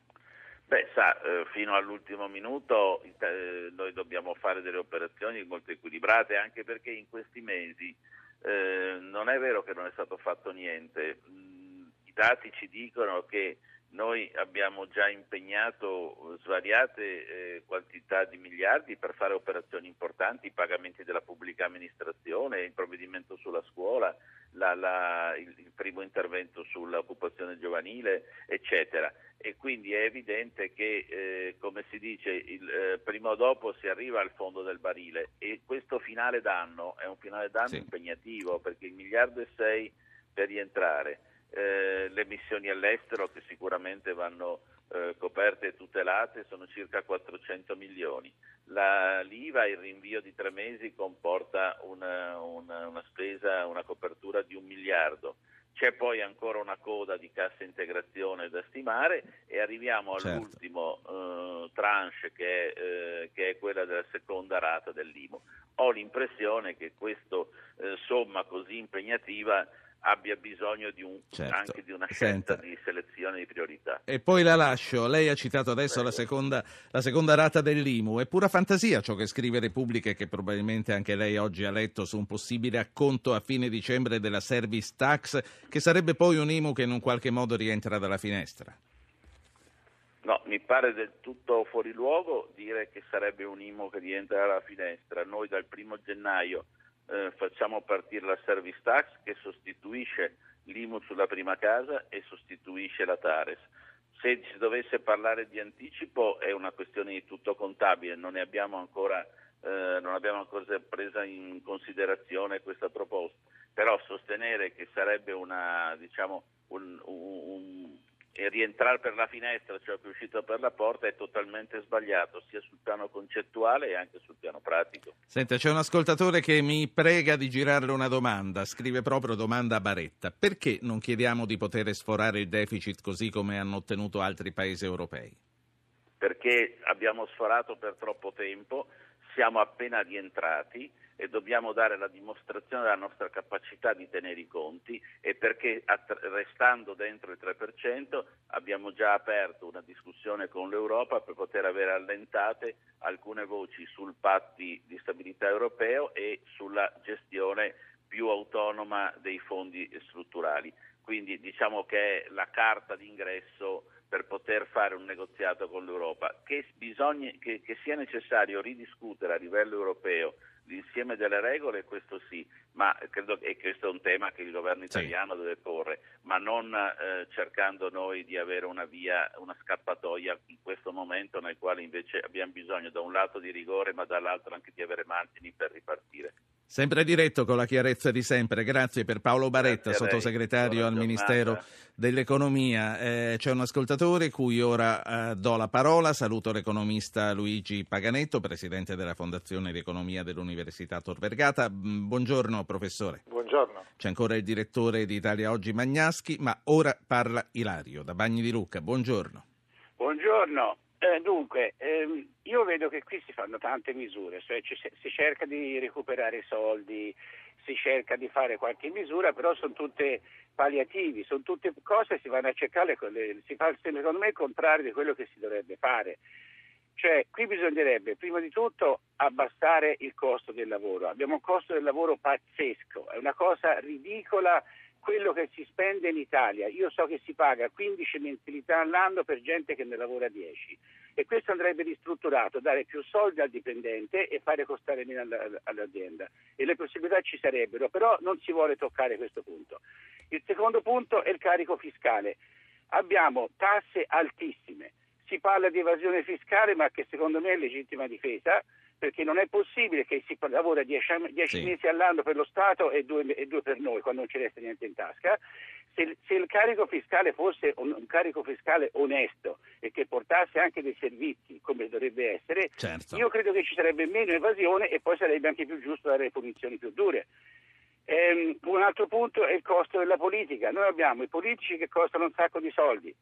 Beh, sa, eh, fino all'ultimo minuto eh, noi dobbiamo fare delle operazioni molto equilibrate, anche perché in questi mesi eh, non è vero che non è stato fatto niente. Mm, I dati ci dicono che noi abbiamo già impegnato svariate eh, quantità di miliardi per fare operazioni importanti, i pagamenti della pubblica amministrazione, il provvedimento sulla scuola, la, la, il, il, primo intervento sull'occupazione giovanile, eccetera. E quindi è evidente che, eh, come si dice, il, eh, prima o dopo si arriva al fondo del barile e questo finale d'anno è un finale d'anno sì. impegnativo perché il miliardo e sei per rientrare eh, le missioni all'estero che sicuramente vanno eh, coperte e tutelate sono circa 400 milioni. La, L'IVA, il rinvio di tre mesi comporta una, una, una spesa, una copertura di un miliardo. C'è poi ancora una coda di cassa integrazione da stimare e arriviamo certo. all'ultimo eh, tranche che è, eh, che è, quella della seconda rata dell'IMO. Ho l'impressione che questa eh, somma così impegnativa abbia bisogno di un, certo. anche di una scelta Senta. di selezione di priorità. E poi la lascio, lei ha citato adesso la seconda, la seconda, rata dell'IMU, è pura fantasia ciò che scrive Repubblica e che probabilmente anche lei oggi ha letto su un possibile acconto a fine dicembre della service tax, che sarebbe poi un IMU che in un qualche modo rientra dalla finestra. No, mi pare del tutto fuori luogo dire che sarebbe un IMU che rientra dalla finestra. Noi dal primo gennaio eh, facciamo partire la service tax che sostituisce l'IMU sulla prima casa e sostituisce la Tares. Se si dovesse parlare di anticipo è una questione di tutto contabile, non, abbiamo ancora, eh, non abbiamo ancora presa in considerazione questa proposta, però sostenere che sarebbe una, diciamo, un, un, e rientrare per la finestra, cioè che è uscito per la porta, è totalmente sbagliato, sia sul piano concettuale e anche sul piano pratico. Senta, c'è un ascoltatore che mi prega di girarle una domanda, scrive proprio domanda a Baretta. Perché non chiediamo di poter sforare il deficit così come hanno ottenuto altri paesi europei? Perché abbiamo sforato per troppo tempo, siamo appena rientrati e dobbiamo dare la dimostrazione della nostra capacità di tenere i conti perché restando dentro il 3% abbiamo già aperto una discussione con l'Europa per poter avere allentate alcune voci sul patti di stabilità europeo e sulla gestione più autonoma dei fondi strutturali. Quindi diciamo che è la carta d'ingresso per poter fare un negoziato con l'Europa. Che, bisogna, che, che sia necessario ridiscutere a livello europeo l'insieme delle regole, questo sì, ma credo che questo è un tema che il governo italiano sì. deve porre, ma non eh, cercando noi di avere una via, una scappatoia in questo momento nel quale invece abbiamo bisogno da un lato di rigore ma dall'altro anche di avere margini per ripartire. Sempre diretto con la chiarezza di sempre, grazie per Paolo Baretta, sottosegretario al Ministero dell'Economia. Eh, c'è un ascoltatore cui ora eh, do la parola, saluto l'economista Luigi Paganetto, presidente della Fondazione di Economia dell'Università Tor Vergata. Mm, buongiorno professore. Buongiorno. C'è ancora il direttore di Italia Oggi Magnaschi, ma ora parla Ilario da Bagni di Lucca. Buongiorno. Buongiorno. Eh, dunque, ehm, io vedo che qui si fanno tante misure, cioè ci, si cerca di recuperare soldi, si cerca di fare qualche misura, però sono tutte palliativi, sono tutte cose che si vanno a cercare, si fa secondo me il contrario di quello che si dovrebbe fare. Cioè, qui bisognerebbe prima di tutto abbassare il costo del lavoro. Abbiamo un costo del lavoro pazzesco, è una cosa ridicola quello che si spende in Italia, io so che si paga 15 mensilità all'anno per gente che ne lavora 10 e questo andrebbe ristrutturato, dare più soldi al dipendente e fare costare meno all'azienda. E le possibilità ci sarebbero, però non si vuole toccare questo punto. Il secondo punto è il carico fiscale. Abbiamo tasse altissime, si parla di evasione fiscale ma che secondo me è legittima difesa perché non è possibile che si lavora 10 sì. mesi all'anno per lo Stato e due, e due, per noi quando non ci resta niente in tasca. Se, se, il carico fiscale fosse un, un, carico fiscale onesto e che portasse anche dei servizi come dovrebbe essere, certo. io credo che ci sarebbe meno evasione e poi sarebbe anche più giusto dare punizioni più dure. Ehm, un altro punto è il costo della politica. Noi abbiamo i politici che costano un sacco di soldi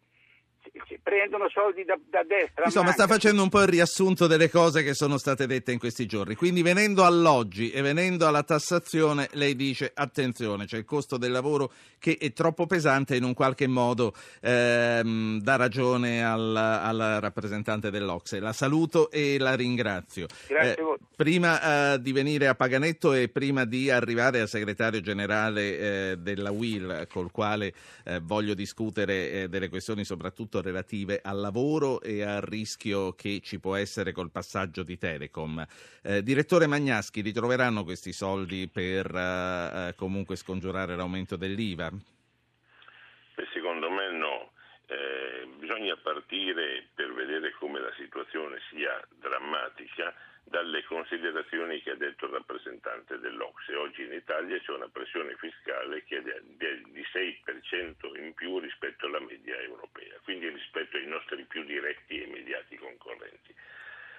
prendono soldi da, da destra. Insomma, manca. sta facendo un po' il riassunto delle cose che sono state dette in questi giorni. Quindi, venendo all'oggi e venendo alla tassazione, lei dice: attenzione, c'è il costo del lavoro che è troppo pesante e in un qualche modo ehm, dà ragione al, al, rappresentante dell'Ocse. La saluto e la ringrazio. Grazie eh, prima eh, di venire a Paganetto e prima di arrivare al segretario generale eh, della WIL, col quale eh, voglio discutere eh, delle questioni soprattutto relative al lavoro e al rischio che ci può essere col passaggio di Telecom. Eh, direttore Magnaschi, ritroveranno questi soldi per eh, eh, comunque scongiurare l'aumento dell'IVA? Beh, secondo me no. Eh, bisogna partire per vedere come la situazione sia drammatica dalle considerazioni che ha detto il rappresentante dell'Ocse. Oggi in Italia c'è una pressione fiscale che è di 6% in più rispetto alla media europea, quindi rispetto ai nostri più diretti e immediati concorrenti.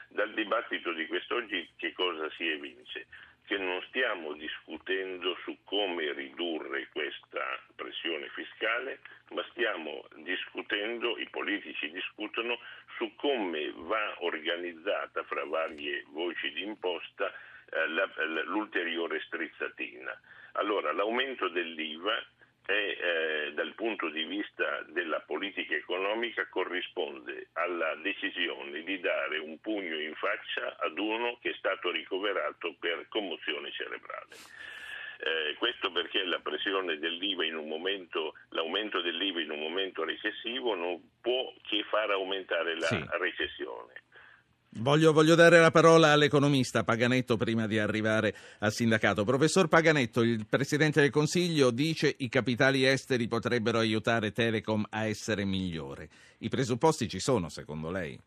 Dal dibattito di quest'oggi che cosa si evince? Che non stiamo discutendo su come ridurre questa pressione fiscale, ma stiamo discutendo, i politici discutono su come va organizzata fra varie voci di imposta eh, l'ulteriore strizzatina. Allora, l'aumento dell'IVA è, eh, dal punto di vista della politica economica corrisponde alla decisione di dare un pugno in faccia ad uno che è stato ricoverato per commozione cerebrale. Eh, questo perché la pressione dell'IVA in un momento, l'aumento dell'IVA in un momento recessivo non può che far aumentare la sì. recessione. Voglio, voglio, dare la parola all'economista Paganetto prima di arrivare al sindacato. Professor Paganetto, il Presidente del Consiglio dice che i capitali esteri potrebbero aiutare Telecom a essere migliore. I presupposti ci sono, secondo lei?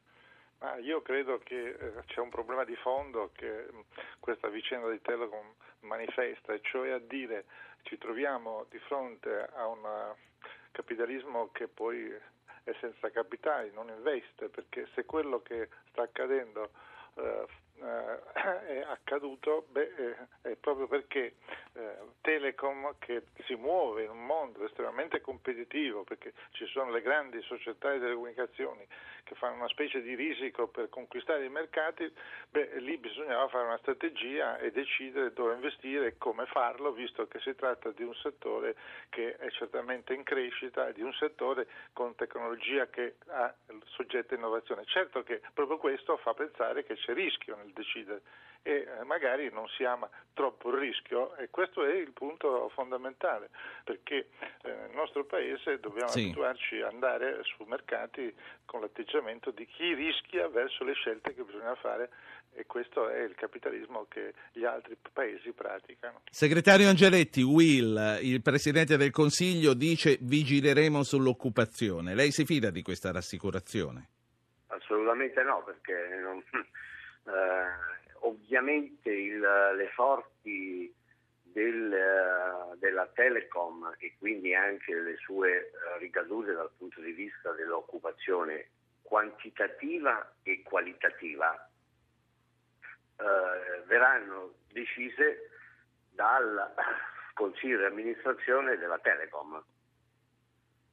Ma io credo che eh, c'è un problema di fondo che mm, questa vicenda di Telecom manifesta, cioè a dire ci troviamo di fronte a un capitalismo che poi è senza capitali, non investe, perché se quello che sta accadendo eh, eh, è accaduto beh, eh, è proprio perché eh, Telecom che si muove in un mondo estremamente competitivo perché ci sono le grandi società di telecomunicazioni che fanno una specie di risico per conquistare i mercati, beh, lì bisognava fare una strategia e decidere dove investire e come farlo, visto che si tratta di un settore che è certamente in crescita, di un settore con tecnologia che ha soggetta innovazione. Certo che proprio questo fa pensare che c'è rischio nel decidere e eh, magari non si ama troppo il rischio e questo è il punto fondamentale perché eh, nel nostro paese dobbiamo sì. abituarci ad andare su mercati con l'atteggiamento di chi rischia verso le scelte che bisogna fare e questo è il capitalismo che gli altri paesi praticano. Segretario Angeletti, Will, il Presidente del Consiglio dice vigileremo sull'occupazione. Lei si fida di questa rassicurazione? Assolutamente no, perché non, eh, ovviamente il, le sorti del, della Telecom e quindi anche le sue eh, ricadute dal punto di vista dell'occupazione quantitativa e qualitativa eh, verranno decise dal Consiglio di amministrazione della Telecom,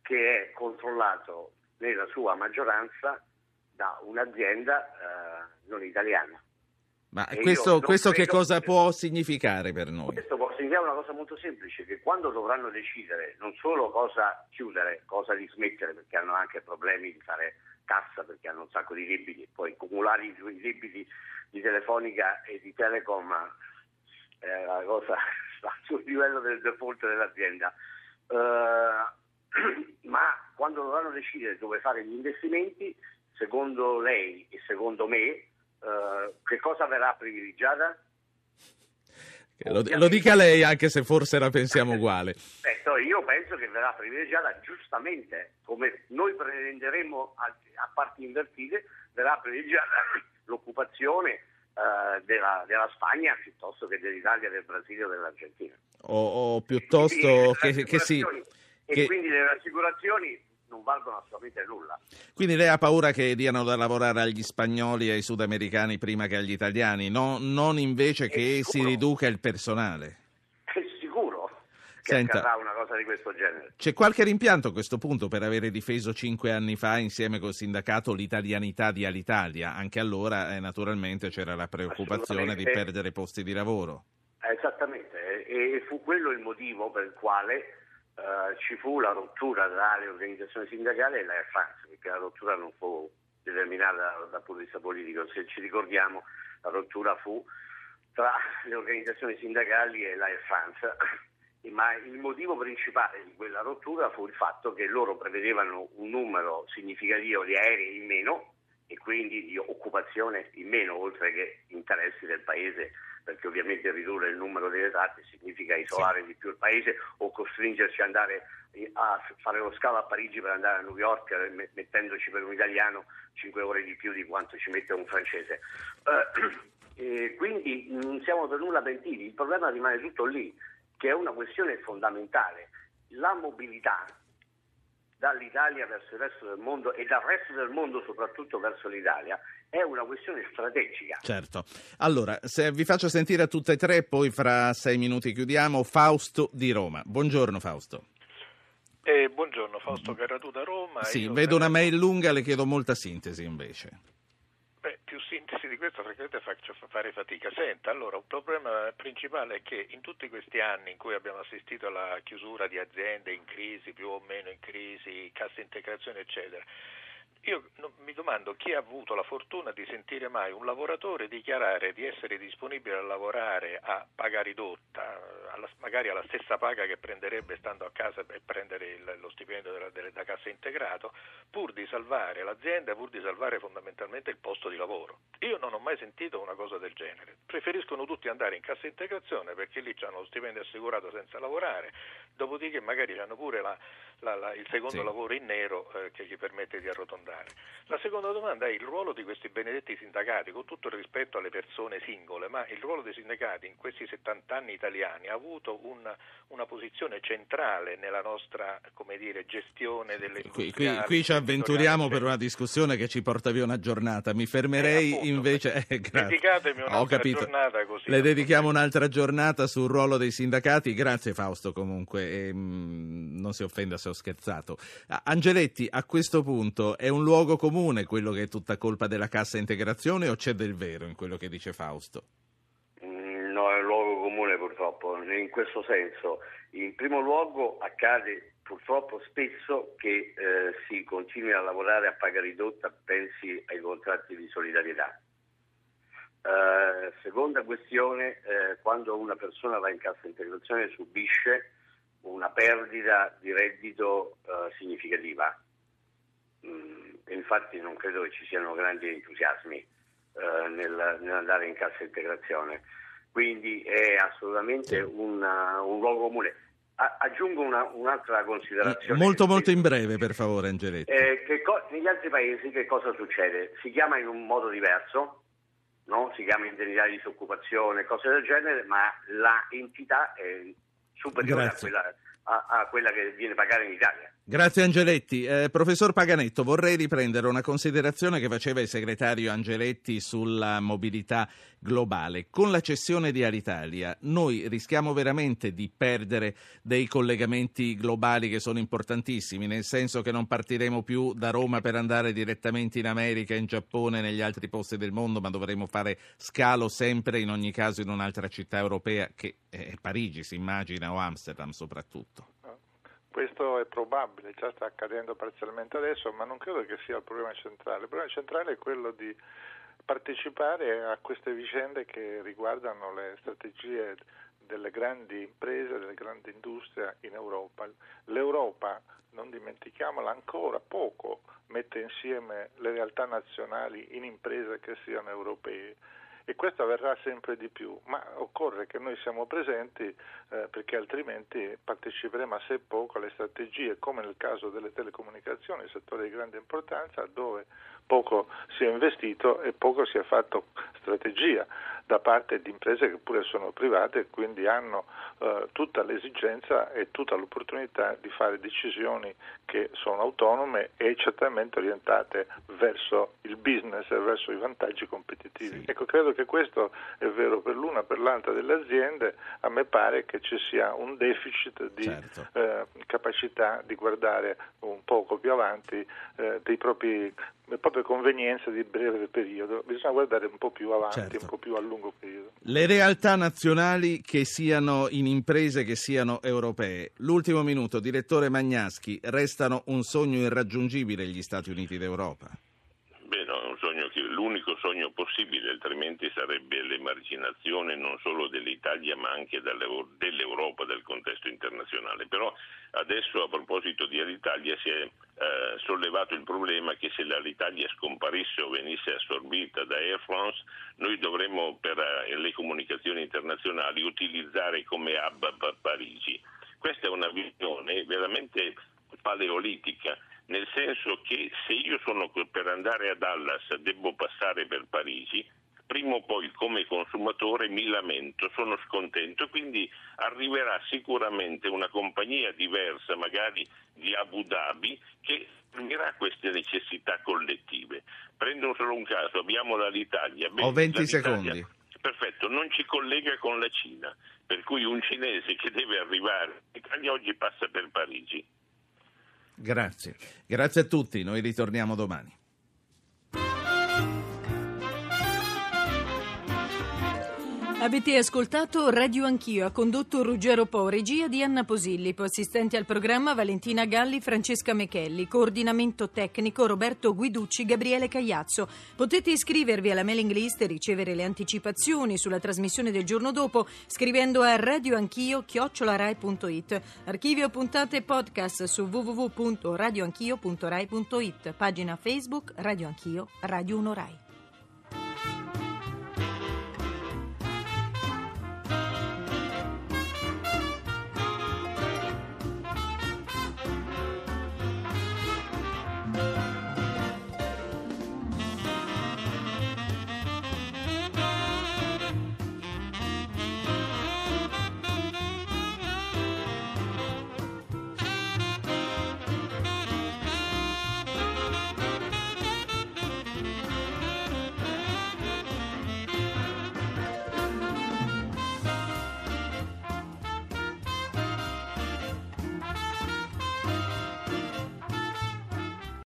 che è controllato nella sua maggioranza da un'azienda eh, non italiana. Ma questo, questo che cosa che... può significare per noi? Questo può significare una cosa molto semplice, che quando dovranno decidere non solo cosa chiudere, cosa dismettere, perché hanno anche problemi di fare cassa, perché hanno un sacco di debiti, poi accumulare i, debiti di Telefonica e di Telecom è una cosa sul livello del default dell'azienda. ma quando dovranno decidere dove fare gli investimenti, secondo lei e secondo me, eh, che cosa verrà privilegiata? Lo, lo, dica lei anche se forse la pensiamo uguale. Eh, io penso che verrà privilegiata giustamente, come noi prenderemo a, a parti invertite, verrà privilegiata l'occupazione eh, della, della, Spagna piuttosto che dell'Italia, del Brasile o dell'Argentina. O, o piuttosto che, che, che sì. E che... quindi le rassicurazioni non valgono assolutamente nulla. Quindi lei ha paura che diano da lavorare agli spagnoli e ai sudamericani prima che agli italiani, no, non invece che si riduca il personale? È sicuro che Senta, accadrà una cosa di questo genere. C'è qualche rimpianto a questo punto per avere difeso cinque anni fa insieme col sindacato l'italianità di Alitalia? Anche allora eh, naturalmente c'era la preoccupazione di perdere posti di lavoro. Esattamente, e fu quello il motivo per il quale Uh, ci fu la rottura tra le organizzazioni sindacali e l'Air France, perché la rottura non fu determinata dal punto di vista politico. Se ci ricordiamo, la rottura fu tra le organizzazioni sindacali e l'Air France, ma il motivo principale di quella rottura fu il fatto che loro prevedevano un numero significativo di aerei in meno e quindi di occupazione in meno, oltre che interessi del paese perché ovviamente ridurre il numero delle tratte significa isolare sì. di più il paese o costringerci ad andare a fare lo scalo a Parigi per andare a New York eh, mettendoci per un italiano 5 ore di più di quanto ci mette un francese. Uh, quindi non siamo per nulla pentiti, il problema rimane tutto lì, che è una questione fondamentale. La mobilità dall'Italia verso il resto del mondo e dal resto del mondo soprattutto verso l'Italia è una questione strategica. Certo. Allora, se vi faccio sentire a tutte e tre, poi fra sei minuti chiudiamo, Fausto di Roma. Buongiorno Fausto. Eh, buongiorno Fausto Carratù da Roma. Sì, Io vedo una mail lunga, le chiedo molta sintesi invece. Sintesi di questo francamente faccio fare fatica. Senta, allora, un problema principale è che in tutti questi anni in cui abbiamo assistito alla chiusura di aziende in crisi, più o meno in crisi, cassa integrazione, eccetera, io mi domando chi ha avuto la fortuna di sentire mai un lavoratore dichiarare di essere disponibile a lavorare a paga ridotta, alla, magari alla stessa paga che prenderebbe stando a casa per prendere il, lo stipendio della, della, da cassa integrato, pur di salvare l'azienda, pur di salvare fondamentalmente il posto di lavoro. Io non ho mai sentito una cosa del genere. Preferiscono tutti andare in cassa integrazione perché lì hanno lo stipendio assicurato senza lavorare, dopodiché magari hanno pure la, la, il secondo sì. lavoro in nero eh, che gli permette di arrotondare. La seconda domanda è il ruolo di questi benedetti sindacati, con tutto il rispetto alle persone singole, ma il ruolo dei sindacati in questi 70 anni italiani ha avuto un, una posizione centrale nella nostra dire, gestione delle qui, qui, qui ci avventuriamo per una discussione che ci porta via una giornata. Mi fermerei eh, appunto, invece. Eh, Dedicatemi un'altra giornata così. Le dedichiamo un'altra giornata sul ruolo dei sindacati. Grazie Fausto comunque. E, mh, mm, non si offenda se ho scherzato. Angeletti, a questo punto è un luogo comune quello che è tutta colpa della cassa integrazione o c'è del vero in quello che dice Fausto? Mm, no, è un luogo comune purtroppo, in questo senso. In primo luogo accade purtroppo spesso che eh, si continui a lavorare a paga ridotta, pensi ai contratti di solidarietà. Eh, seconda questione, eh, quando una persona va in cassa integrazione subisce una perdita di reddito eh, significativa. Mm, infatti non credo che ci siano grandi entusiasmi eh, nel, nell'andare in cassa integrazione. Quindi è assolutamente una, un luogo comune. A, aggiungo una, un'altra considerazione. Molto molto in breve, per favore, Angeletti. Eh, co- negli altri paesi che cosa succede? Si chiama in un modo diverso, no? si chiama indennità di disoccupazione, cose del genere, ma la entità è superiore a quella, a, a quella che viene pagata in Italia. Grazie Angeletti. Eh, professor Paganetto, vorrei riprendere una considerazione che faceva il segretario Angeletti sulla mobilità globale. Con la cessione di Alitalia noi rischiamo veramente di perdere dei collegamenti globali che sono importantissimi, nel senso che non partiremo più da Roma per andare direttamente in America, in Giappone, negli altri posti del mondo, ma dovremo fare scalo sempre in ogni caso in un'altra città europea che è Parigi, si immagina, o Amsterdam soprattutto. Questo è probabile, già sta accadendo parzialmente adesso, ma non credo che sia il problema centrale. Il problema centrale è quello di partecipare a queste vicende che riguardano le strategie delle grandi imprese, delle grandi industrie in Europa. L'Europa, non dimentichiamola ancora poco, mette insieme le realtà nazionali in imprese che siano europee e questo avverrà sempre di più, ma occorre che noi siamo presenti eh, perché altrimenti parteciperemo assai poco alle strategie, come nel caso delle telecomunicazioni, settore di grande importanza, dove poco si è investito e poco si è fatto strategia da parte di imprese che pure sono private e quindi hanno eh, tutta l'esigenza e tutta l'opportunità di fare decisioni che sono autonome e certamente orientate verso il business e verso i vantaggi competitivi. Sì. Ecco, credo che questo è vero per l'una e per l'altra delle aziende, a me pare che ci sia un deficit di certo. eh, capacità di guardare un poco più avanti eh, dei propri le proprie convenienze di breve periodo, bisogna guardare un po' più avanti, certo. un po' più a lungo periodo. Le realtà nazionali che siano in imprese che siano europee. L'ultimo minuto, direttore Magnaschi, restano un sogno irraggiungibile gli Stati Uniti d'Europa sogno che, l'unico sogno possibile, altrimenti sarebbe l'emarginazione non solo dell'Italia ma anche dell'Europa, del contesto internazionale. Però adesso a proposito di Alitalia si è eh, sollevato il problema che se l'Alitalia scomparisse o venisse assorbita da Air France, noi dovremmo per eh, le comunicazioni internazionali utilizzare come hub Parigi. Questa è una visione veramente paleolitica nel senso che se io sono per andare a Dallas devo passare per Parigi, prima o poi come consumatore mi lamento, sono scontento, quindi arriverà sicuramente una compagnia diversa, magari di Abu Dhabi, che esprimerà queste necessità collettive. Prendo solo un caso, abbiamo l'Italia. Ho 20 secondi. Perfetto, non ci collega con la Cina, per cui un cinese che deve arrivare in Italia oggi passa per Parigi. Grazie. Grazie a tutti, noi ritorniamo domani. Avete ascoltato Radio Anch'io, ha condotto Ruggero Po, regia di Anna Posillipo, assistenti al programma Valentina Galli, Francesca Mechelli, coordinamento tecnico Roberto Guiducci, Gabriele Cagliazzo. Potete iscrivervi alla mailing list e ricevere le anticipazioni sulla trasmissione del giorno dopo scrivendo a radioanchio.it. Archivio puntate podcast su www.radioanchio.rai.it. Pagina Facebook Radio Anch'io, Radio 1 Rai.